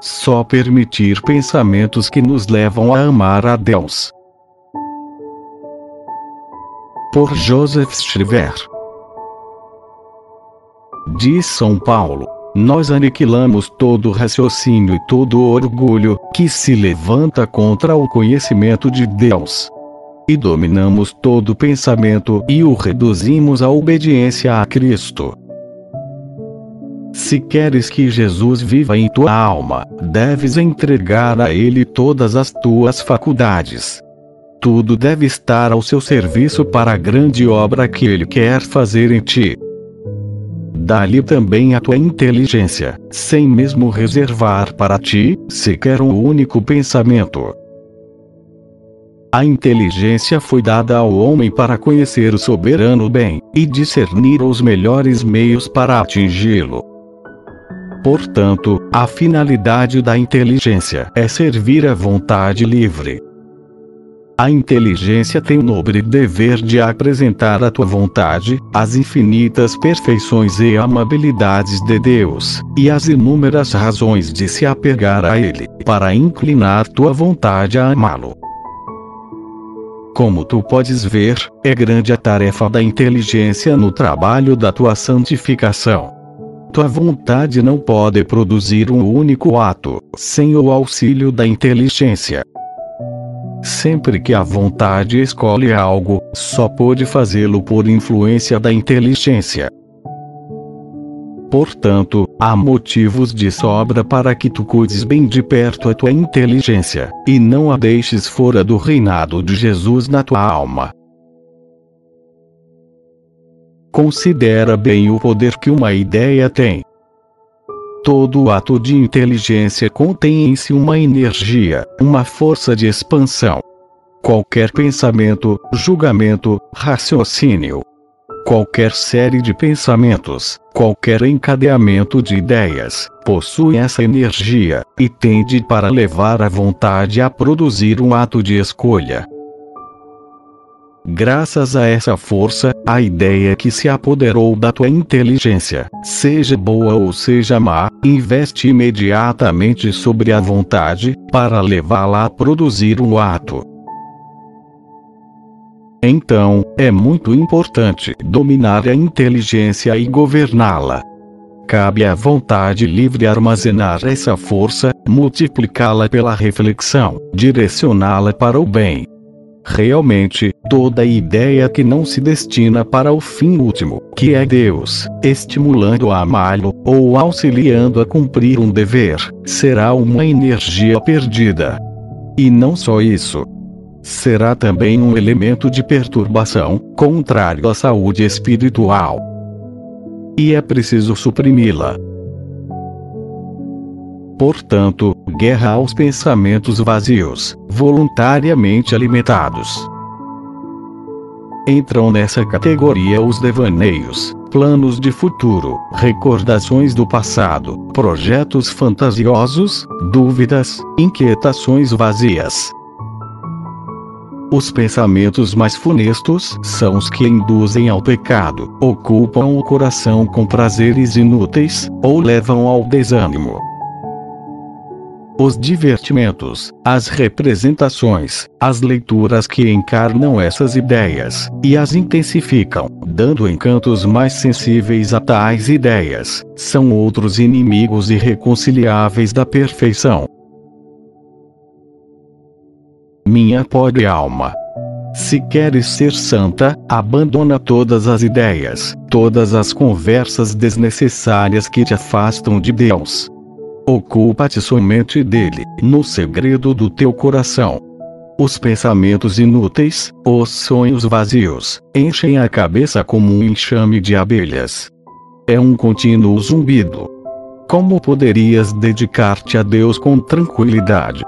Só permitir pensamentos que nos levam a amar a Deus. Por Joseph Schriver. Diz São Paulo: Nós aniquilamos todo raciocínio e todo orgulho que se levanta contra o conhecimento de Deus. E dominamos todo pensamento e o reduzimos à obediência a Cristo. Se queres que Jesus viva em tua alma, deves entregar a Ele todas as tuas faculdades. Tudo deve estar ao seu serviço para a grande obra que Ele quer fazer em ti. Dá-lhe também a tua inteligência, sem mesmo reservar para ti sequer um único pensamento. A inteligência foi dada ao homem para conhecer o soberano bem, e discernir os melhores meios para atingi-lo. Portanto, a finalidade da inteligência é servir à vontade livre. A inteligência tem o nobre dever de apresentar à tua vontade as infinitas perfeições e amabilidades de Deus, e as inúmeras razões de se apegar a Ele, para inclinar tua vontade a amá-lo. Como tu podes ver, é grande a tarefa da inteligência no trabalho da tua santificação. Tua vontade não pode produzir um único ato, sem o auxílio da inteligência. Sempre que a vontade escolhe algo, só pode fazê-lo por influência da inteligência. Portanto, há motivos de sobra para que tu cuides bem de perto a tua inteligência, e não a deixes fora do reinado de Jesus na tua alma. Considera bem o poder que uma ideia tem. Todo ato de inteligência contém em si uma energia, uma força de expansão. Qualquer pensamento, julgamento, raciocínio, qualquer série de pensamentos, qualquer encadeamento de ideias, possui essa energia, e tende para levar a vontade a produzir um ato de escolha. Graças a essa força, a ideia que se apoderou da tua inteligência, seja boa ou seja má, investe imediatamente sobre a vontade, para levá-la a produzir um ato. Então, é muito importante dominar a inteligência e governá-la. Cabe à vontade livre armazenar essa força, multiplicá-la pela reflexão, direcioná-la para o bem, Realmente, toda ideia que não se destina para o fim último, que é Deus, estimulando a amá-lo, ou auxiliando a cumprir um dever, será uma energia perdida. E não só isso. Será também um elemento de perturbação, contrário à saúde espiritual. E é preciso suprimi-la. Portanto, guerra aos pensamentos vazios, voluntariamente alimentados. Entram nessa categoria os devaneios, planos de futuro, recordações do passado, projetos fantasiosos, dúvidas, inquietações vazias. Os pensamentos mais funestos são os que induzem ao pecado, ocupam o coração com prazeres inúteis, ou levam ao desânimo os divertimentos, as representações, as leituras que encarnam essas ideias, e as intensificam, dando encantos mais sensíveis a tais ideias, são outros inimigos irreconciliáveis da perfeição. Minha pobre alma. Se queres ser santa, abandona todas as ideias, todas as conversas desnecessárias que te afastam de Deus. Ocupa-te somente dele, no segredo do teu coração. Os pensamentos inúteis, os sonhos vazios, enchem a cabeça como um enxame de abelhas. É um contínuo zumbido. Como poderias dedicar-te a Deus com tranquilidade?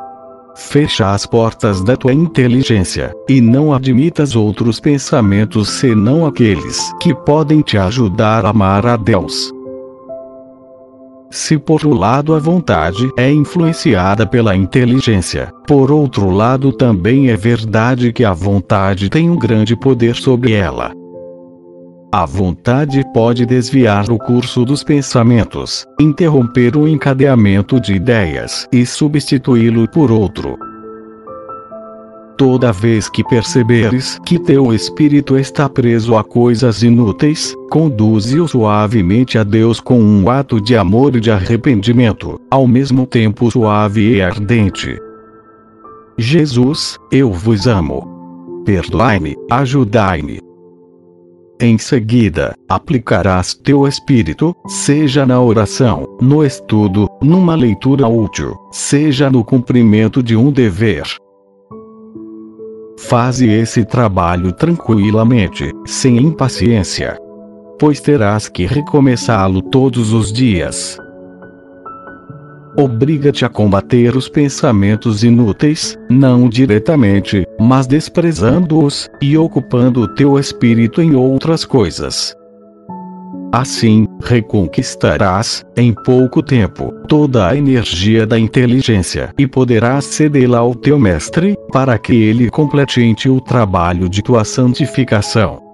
Fecha as portas da tua inteligência, e não admitas outros pensamentos senão aqueles que podem te ajudar a amar a Deus. Se por um lado a vontade é influenciada pela inteligência, por outro lado também é verdade que a vontade tem um grande poder sobre ela. A vontade pode desviar o curso dos pensamentos, interromper o encadeamento de ideias e substituí-lo por outro. Toda vez que perceberes que teu espírito está preso a coisas inúteis, conduze-o suavemente a Deus com um ato de amor e de arrependimento, ao mesmo tempo suave e ardente. Jesus, eu vos amo. Perdoai-me, ajudai-me. Em seguida, aplicarás teu espírito, seja na oração, no estudo, numa leitura útil, seja no cumprimento de um dever, Faze esse trabalho tranquilamente, sem impaciência. Pois terás que recomeçá-lo todos os dias. Obriga-te a combater os pensamentos inúteis, não diretamente, mas desprezando-os, e ocupando o teu espírito em outras coisas. Assim, reconquistarás, em pouco tempo, toda a energia da inteligência e poderás cedê-la ao teu mestre, para que ele complete o trabalho de tua santificação.